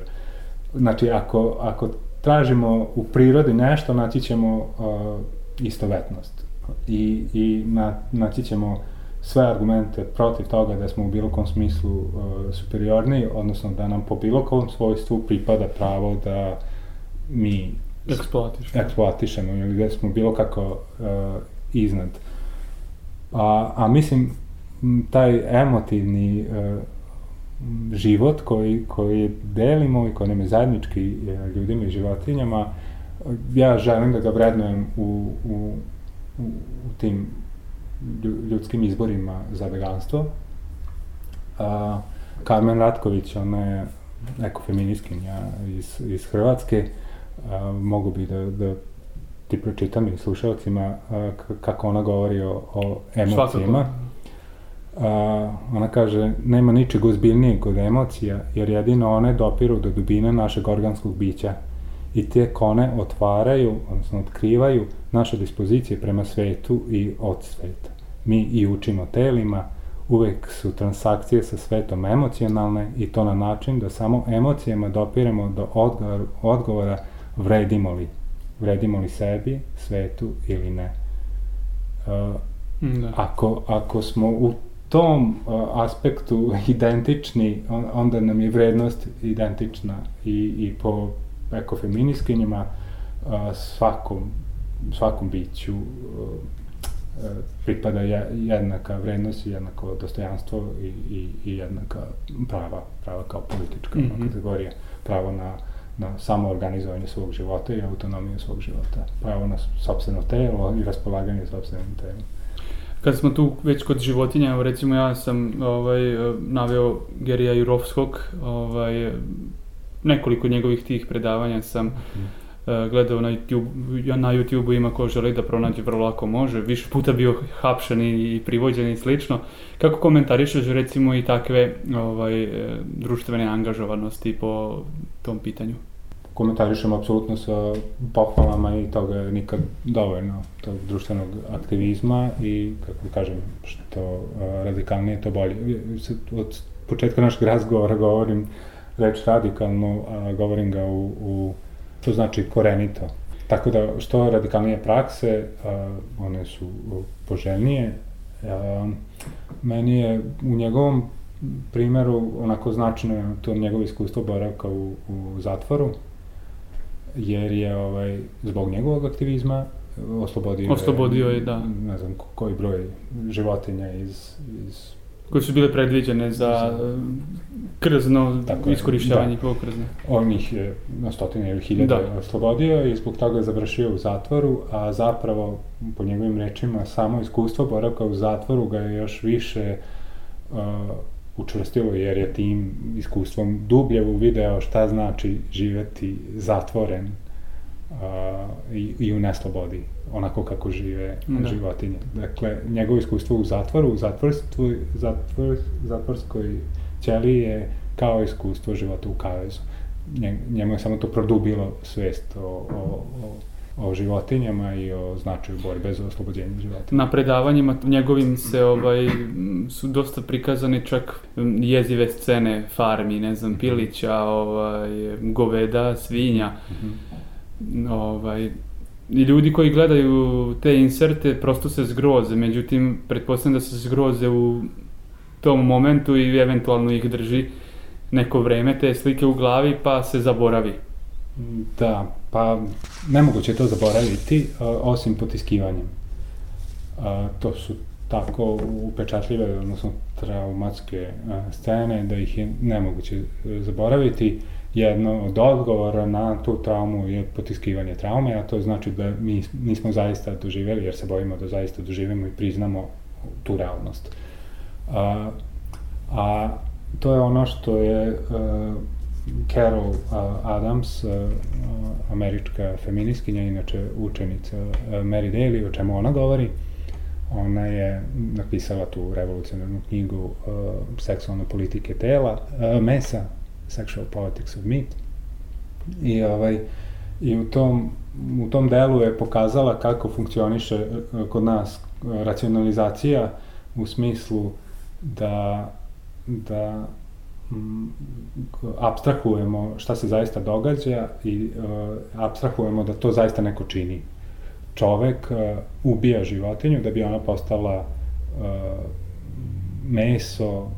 Znači, ako, ako tražimo u prirodi nešto, naći ćemo uh, istovetnost. I, i na, naći ćemo sve argumente protiv toga da smo u bilo kom smislu uh, superiorni, odnosno da nam po bilo kom svojstvu pripada pravo da mi
Eksploatiš.
eksploatišemo ili da smo bilo kako uh, iznad. A, a mislim, taj emotivni uh, život koji, koji delimo i koji nam je zajednički uh, ljudima i životinjama, ja želim da ga vrednujem u, u, u, u tim ljudskim izborima za veganstvo. A, Carmen Ratković, ona je ekofeminiskinja iz, iz Hrvatske, a, mogu bi da, da ti pročitam i slušalcima a, kako ona govori o, o emocijama. A, ona kaže, nema ničeg ozbiljnijeg od emocija, jer jedino one dopiru do dubine našeg organskog bića i te kone otvaraju, odnosno otkrivaju naše dispozicije prema svetu i od sveta. Mi i učimo telima, uvek su transakcije sa svetom emocionalne i to na način da samo emocijama dopiremo do odgovora, odgovora vredimo li, vredimo li sebi, svetu ili ne. Uh, da. ako, ako smo u tom uh, aspektu identični, on, onda nam je vrednost identična i, i po ekofeminiskinjima svakom, svakom biću pripada jednaka vrednost i jednako dostojanstvo i, i, i jednaka prava, prava kao politička mm -hmm. kategorija, pravo na, na samoorganizovanje svog života i autonomiju svog života, pravo na sobstveno telo i raspolaganje sobstvenim telom.
Kad smo tu već kod životinja, recimo ja sam ovaj, naveo Gerija Jurovskog, ovaj, nekoliko njegovih tih predavanja sam mm gledao na YouTube, na YouTube-u ima ko želi da pronađe vrlo lako može, više puta bio hapšan i, i privođen i slično. Kako komentarišeš recimo i takve ovaj, e, društvene angažovanosti po tom pitanju?
Komentarišem apsolutno sa pohvalama i toga je nikad dovoljno, tog društvenog aktivizma i, kako da kažem, što radikalnije to bolje. Od početka našeg razgovora govorim reč radikalno, a govorim ga u, u to znači korenito. Tako da, što radikalnije prakse, uh, one su poželjnije. Uh, meni je u njegovom primeru onako značajno to njegovo iskustvo boravka u, u zatvoru, jer je ovaj, zbog njegovog aktivizma oslobodio,
oslobodio je, da.
ne znam koji broj životinja iz, iz
koje su bile predviđene za krzno Tako iskorišćavanje da. krzna.
On ih je na stotine ili hiljade da. oslobodio i zbog toga je završio u zatvoru, a zapravo, po njegovim rečima, samo iskustvo boravka u zatvoru ga je još više uh, učvrstilo, jer je tim iskustvom dublje uvideo šta znači živeti zatvoren uh, i, i u neslobodi onako kako žive da. životinje. Dakle, njegovo iskustvo u zatvoru, u zatvorstvu, zatvor, zatvorskoj ćeli je kao iskustvo života u kavezu. Njemu je samo to produbilo svest o, o, o o životinjama i o značaju borbe za oslobođenje životinja.
Na predavanjima njegovim se ovaj, su dosta prikazane čak jezive scene farmi, ne znam, pilića, ovaj, goveda, svinja. Mm -hmm. Ovaj, i ljudi koji gledaju te inserte prosto se zgroze, međutim, pretpostavljam da se zgroze u tom momentu i eventualno ih drži neko vreme te slike u glavi pa se zaboravi.
Da, pa nemoguće to zaboraviti osim potiskivanjem. to su tako upečatljive, odnosno traumatske scene da ih je nemoguće zaboraviti jedno od odgovora na tu traumu je potiskivanje traume, a to znači da mi nismo zaista doživeli, jer se bojimo da zaista doživimo i priznamo tu realnost. A, a to je ono što je uh, Carol uh, Adams, uh, američka feminiskinja, inače učenica uh, Mary Daly, o čemu ona govori. Ona je napisala tu revolucionarnu knjigu uh, Seksualne politike tela, uh, mesa, Sexual Politics of Meat. I, ovaj, i u, tom, u tom delu je pokazala kako funkcioniše e, kod nas racionalizacija u smislu da, da m, abstrahujemo šta se zaista događa i uh, abstrahujemo da to zaista neko čini. Čovek uh, ubija životinju da bi ona postala uh, meso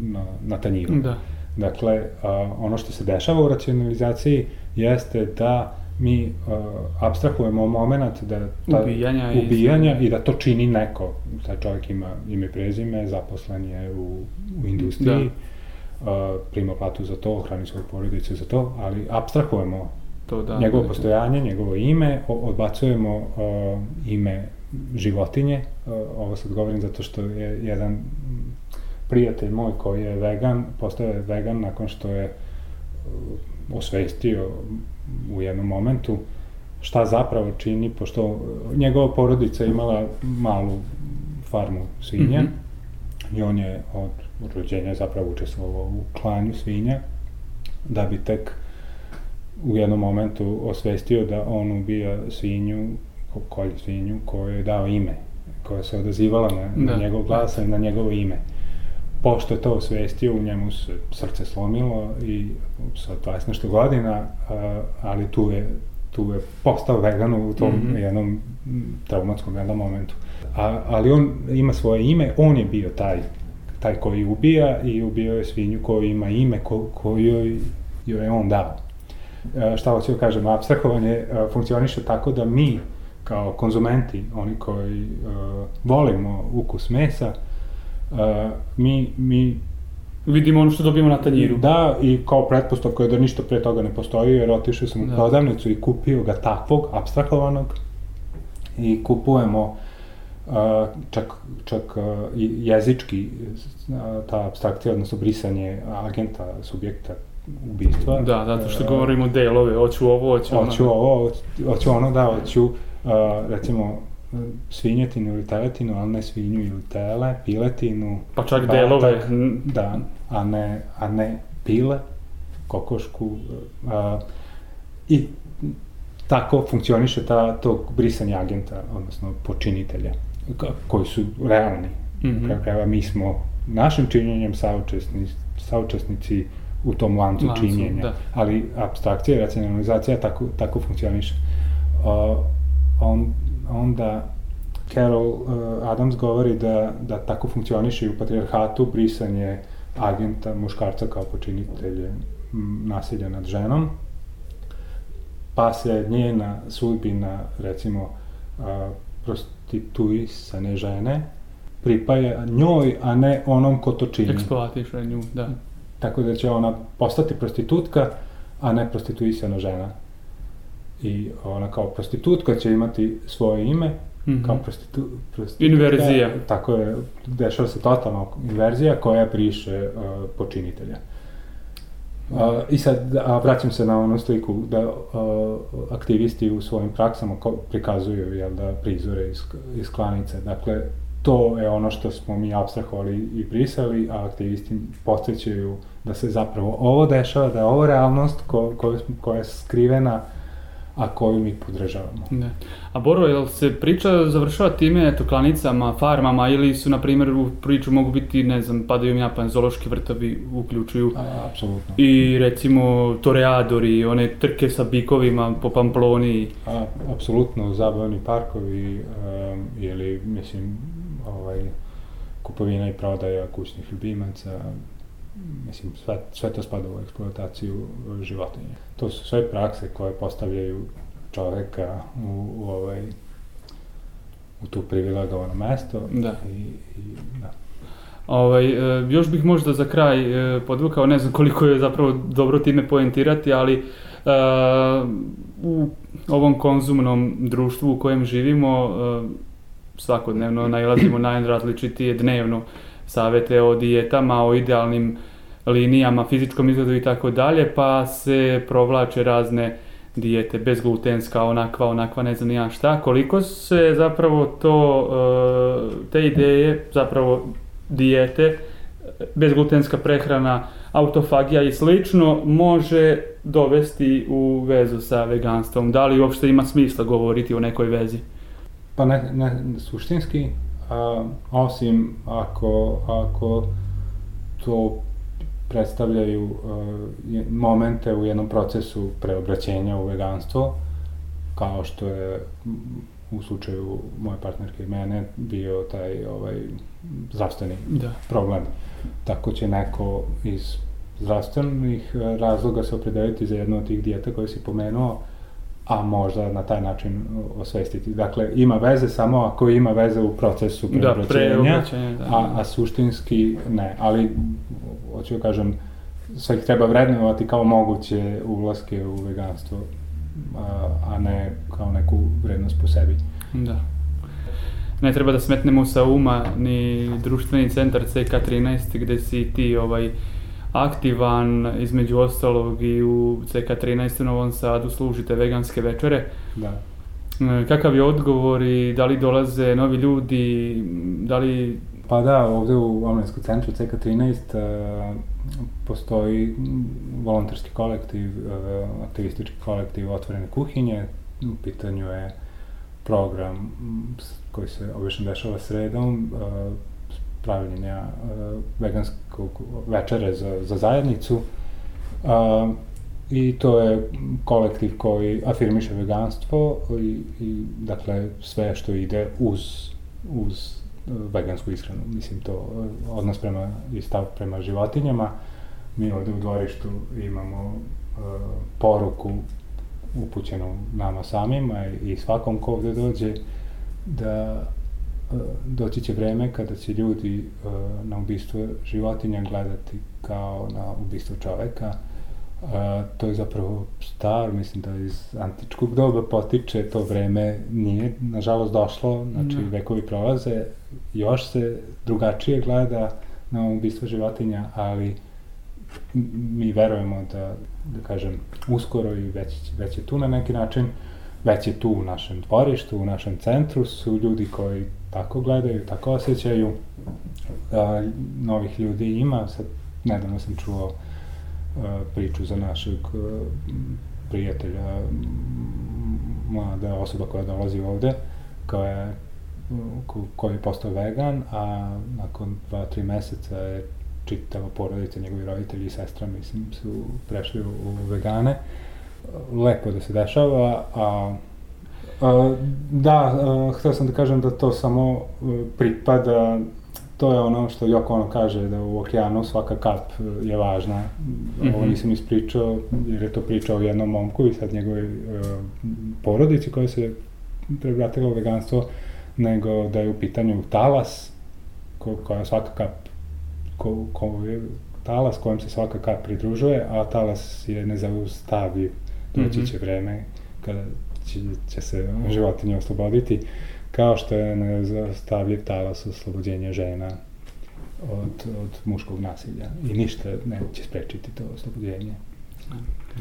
na, na tanjiru. Da. Dakle, ono što se dešava u racionalizaciji jeste da mi uh, abstrahujemo moment da
ta, ubijanja,
ubijanja i, i da to čini neko. Taj čovjek ima ime i prezime, zaposlen je u, u industriji, da. uh, prima platu za to, hrani svoju porodicu za to, ali abstrahujemo to, da, njegovo da, postojanje, njegovo ime, odbacujemo uh, ime životinje, uh, ovo sad govorim zato što je jedan prijatelj moj koji je vegan, postao je vegan nakon što je uh, osvestio u jednom momentu šta zapravo čini, pošto njegova porodica imala malu farmu svinja mm -hmm. i on je od rođenja zapravo učestvovao u klanju svinja, da bi tek u jednom momentu osvestio da on ubija svinju, kolju svinju koju je dao ime, koja se odazivala na, da. na njegov glas i na njegovo ime. Pošto je to osvestio, u njemu se srce slomilo i sa 20 nešto godina, ali tu je, tu je postao vegan u tom mm -hmm. jednom traumatskom jednom momentu. A, ali on ima svoje ime, on je bio taj taj koji ubija i ubio je svinju koju ima ime ko, koju joj, joj je on dao. E, šta hoću da kažem, abstrahovanje e, funkcioniše tako da mi kao konzumenti, oni koji e, volimo ukus mesa, e, mi, mi
Vidimo ono što dobijemo na tanjiru.
Da, i kao pretpostavka je da ništa pre toga ne postoji, jer otišao sam u da. prodavnicu i kupio ga takvog, abstrahovanog, i kupujemo čak, čak jezički ta abstrakcija, odnosno brisanje agenta, subjekta ubistva.
Da, zato što govorimo delove, hoću ovo, hoću ono.
Hoću ovo, hoću ono, da, hoću recimo svinjetinu ili teletinu, ali ne svinju ili tele, piletinu.
Pa čak batak, delove.
Da, a ne, a ne pile, kokošku. A, I tako funkcioniše ta, to brisanje agenta, odnosno počinitelja koji su realni. Mm -hmm. Krajeva mi smo našim činjenjem saučesnici, saučesnici u tom lancu, lancu činjenja. Da. Ali abstrakcija i racionalizacija tako, tako funkcioniše. Uh, on, onda Carol uh, Adams govori da, da tako funkcioniše i u patrijarhatu brisanje agenta, muškarca kao počinitelje nasilja nad ženom, pa se njena sudbina, recimo, uh, prostituisane žene pripaja njoj, a ne onom ko to čini.
Eksploatiše nju, da.
Tako da će ona postati prostitutka, a ne prostituisana žena. I ona kao prostitutka će imati svoje ime, mm -hmm. kao prostitu,
prostitutka. Inverzija.
Tako je, dešava se totalno inverzija koja priše uh, počinitelja. Uh, I sad, a vraćam se na onu sliku da uh, aktivisti u svojim praksama prikazuju jel, da prizore iz, iz klanice. Dakle, to je ono što smo mi abstrahovali i brisali, a aktivisti podsjećaju da se zapravo ovo dešava, da je ovo realnost ko, ko, koja je skrivena a koju mi podržavamo.
Ne. A Boro, jel se priča završava time, eto, klanicama, farmama ili su, na primjer, u priču mogu biti, ne znam, padaju mi napan, zološki vrtovi uključuju.
A, apsolutno.
I, recimo, toreadori, one trke sa bikovima po Pamploni.
A, apsolutno, zabavni parkovi, um, ili, mislim, ovaj, kupovina i prodaja kućnih ljubimaca, mislim, sve, sve to spada u eksploataciju životinja. To su sve prakse koje postavljaju čoveka u, u ovaj u tu privilegovano mesto
da.
i, i da.
Ovaj, e, još bih možda za kraj e, podvukao, ne znam koliko je zapravo dobro time poentirati, ali e, u ovom konzumnom društvu u kojem živimo e, svakodnevno najlazimo na različitije dnevno savete o dijetama, o idealnim linijama, fizičkom izgledu i tako dalje, pa se provlače razne dijete, bezglutenska, onakva, onakva, ne znam ja šta, koliko se zapravo to, e, te ideje, zapravo dijete, bezglutenska prehrana, autofagija i slično može dovesti u vezu sa veganstvom. Da li uopšte ima smisla govoriti o nekoj vezi?
Pa ne, ne suštinski, a, osim ako, ako to predstavljaju uh, momente u jednom procesu preobraćenja u veganstvo, kao što je u slučaju moje partnerke i mene bio taj ovaj zdravstveni da. problem. Tako će neko iz zdravstvenih razloga se opredeliti za jednu od tih dijeta koje si pomenuo, a možda na taj način osvestiti. Dakle, ima veze samo ako ima veze u procesu preobraćenja, da, da. A, a suštinski ne. Ali, hoću da kažem, sve ih treba vrednovati kao moguće ulaske u veganstvo, a, a ne kao neku vrednost po sebi.
Da. Ne treba da smetnemo sa uma ni društveni centar CK13 gde si ti ovaj, aktivan, između ostalog i u CK13 u Novom Sadu služite veganske večere.
Da.
E, kakav je odgovor i da li dolaze novi ljudi, da li
Pa da, ovde u omladinskom centru CK13 uh, postoji volonterski kolektiv, uh, aktivistički kolektiv Otvorene kuhinje. U pitanju je program koji se obično dešava sredom, uh, pravljenja uh, veganskog večere za, za zajednicu. Uh, I to je kolektiv koji afirmiše veganstvo i, i dakle sve što ide uz, uz vegansku ishranu. Mislim to odnos prema i stav prema životinjama. Mi ovde u dvorištu imamo uh, poruku upućenu nama samima i svakom ko ovde dođe da doći će vreme kada će ljudi uh, na ubistvo životinja gledati kao na ubistvo čoveka A, to je zapravo star, mislim da iz antičkog doba potiče, to vreme nije, nažalost, došlo, znači no. vekovi prolaze, još se drugačije gleda na ubistvo životinja, ali mi verujemo da, da kažem, uskoro i već, već je tu na neki način, već je tu u našem dvorištu, u našem centru su ljudi koji tako gledaju, tako osjećaju. A, novih ljudi ima, sad nedavno sam čuo priču za našeg prijatelja, mlada osoba koja dolazi ovde, koja je, koji je postao vegan, a nakon dva, tri meseca je čitava porodica, njegovi roditelji i sestra, mislim, su prešli u, u vegane. Lepo da se dešava, a a da, a, hteo sam da kažem da to samo pripada to je ono što Joko ono kaže da u okeanu svaka kap e, je važna. Ovo nisam ispričao jer je to pričao o jednom momku i sad njegove uh, porodici koja se prebratila u veganstvo, nego da je u pitanju talas, ko, koja svaka kap, ko, ko je talas kojem se svaka kap pridružuje, a talas je nezaustaviv. Doći mhm. će vreme kada će, će se životinje osloboditi kao što je nezaustavljiv talas oslobođenja žena od, od muškog nasilja. I ništa neće sprečiti to oslobođenje.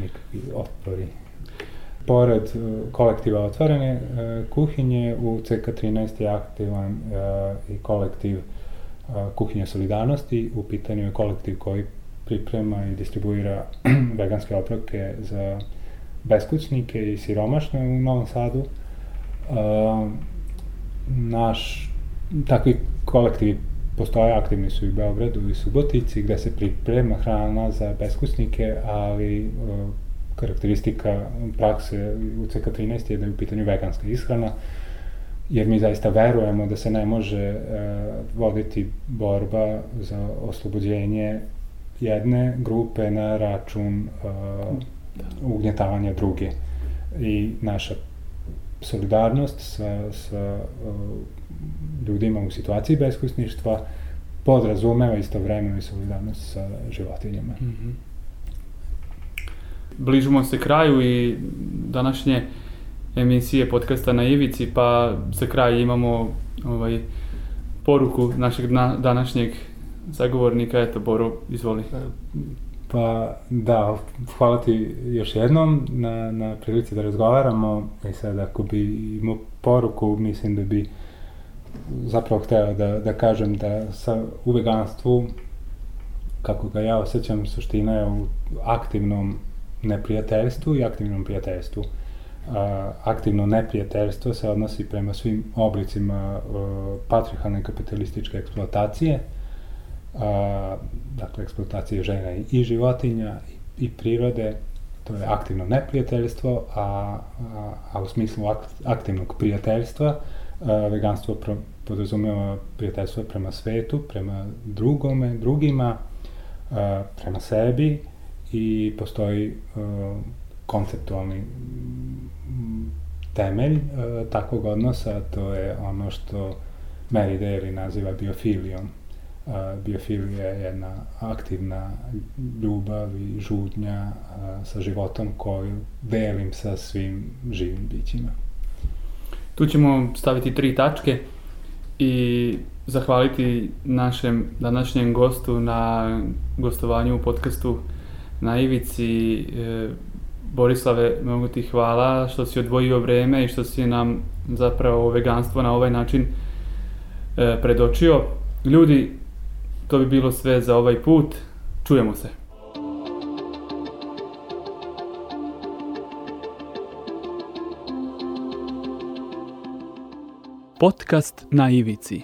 Nikakvi otpori. Pored uh, kolektiva otvorene uh, kuhinje, u CK13 je aktivan uh, i kolektiv uh, kuhinja solidarnosti. U pitanju je kolektiv koji priprema i distribuira veganske obroke za beskućnike i siromašne u Novom Sadu. Uh, naš, takvi kolektivi postoje, aktivni su i u Beogradu i Subotici, gde se priprema hrana za beskusnike, ali uh, karakteristika prakse u CK13 je da je u pitanju veganska ishrana, jer mi zaista verujemo da se ne može uh, voditi borba za oslobođenje jedne grupe na račun uh, ugnjetavanja druge. I naša solidarnost sa, sa uh, ljudima u situaciji beskusništva podrazumeva istovremeno i solidarnost sa životinjama. Mm -hmm.
Bližimo se kraju i današnje emisije podcasta na Ivici, pa za kraj imamo ovaj, poruku našeg na, današnjeg zagovornika. Eto, Boro, izvoli.
Pa da, hvala ti još jednom na, na prilici da razgovaramo i sad ako bi imao poruku, mislim da bi zapravo hteo da, da kažem da sa, u veganstvu, kako ga ja osjećam, suština je u aktivnom neprijateljstvu i aktivnom prijateljstvu. A, aktivno neprijateljstvo se odnosi prema svim oblicima a, patrihalne kapitalističke eksploatacije, a, dakle eksploatacije žena i životinja i, i prirode, to je aktivno neprijateljstvo, a, a, a u smislu aktivnog prijateljstva a, veganstvo pro, podrazumeva prijateljstvo prema svetu, prema drugome, drugima, a, prema sebi i postoji a, konceptualni temelj a, takvog odnosa, to je ono što Mary Daly naziva biofilijom biofilija je jedna aktivna ljubav i žudnja sa životom koju delim sa svim živim bićima.
Tu ćemo staviti tri tačke i zahvaliti našem današnjem gostu na gostovanju u podcastu na Ivici. E, Borislave, mnogo ti hvala što si odvojio vreme i što si nam zapravo veganstvo na ovaj način e, predočio Ljudi, to bi bilo sve za ovaj put. Čujemo se. Podcast na ivici.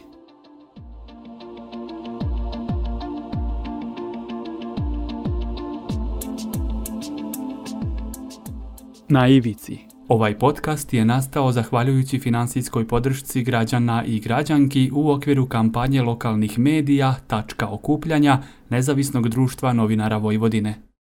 Na ivici. Ovaj podcast je nastao zahvaljujući financijskoj podršci građana i građanki u okviru kampanje lokalnih medija Tačka okupljanja Nezavisnog društva novinara Vojvodine.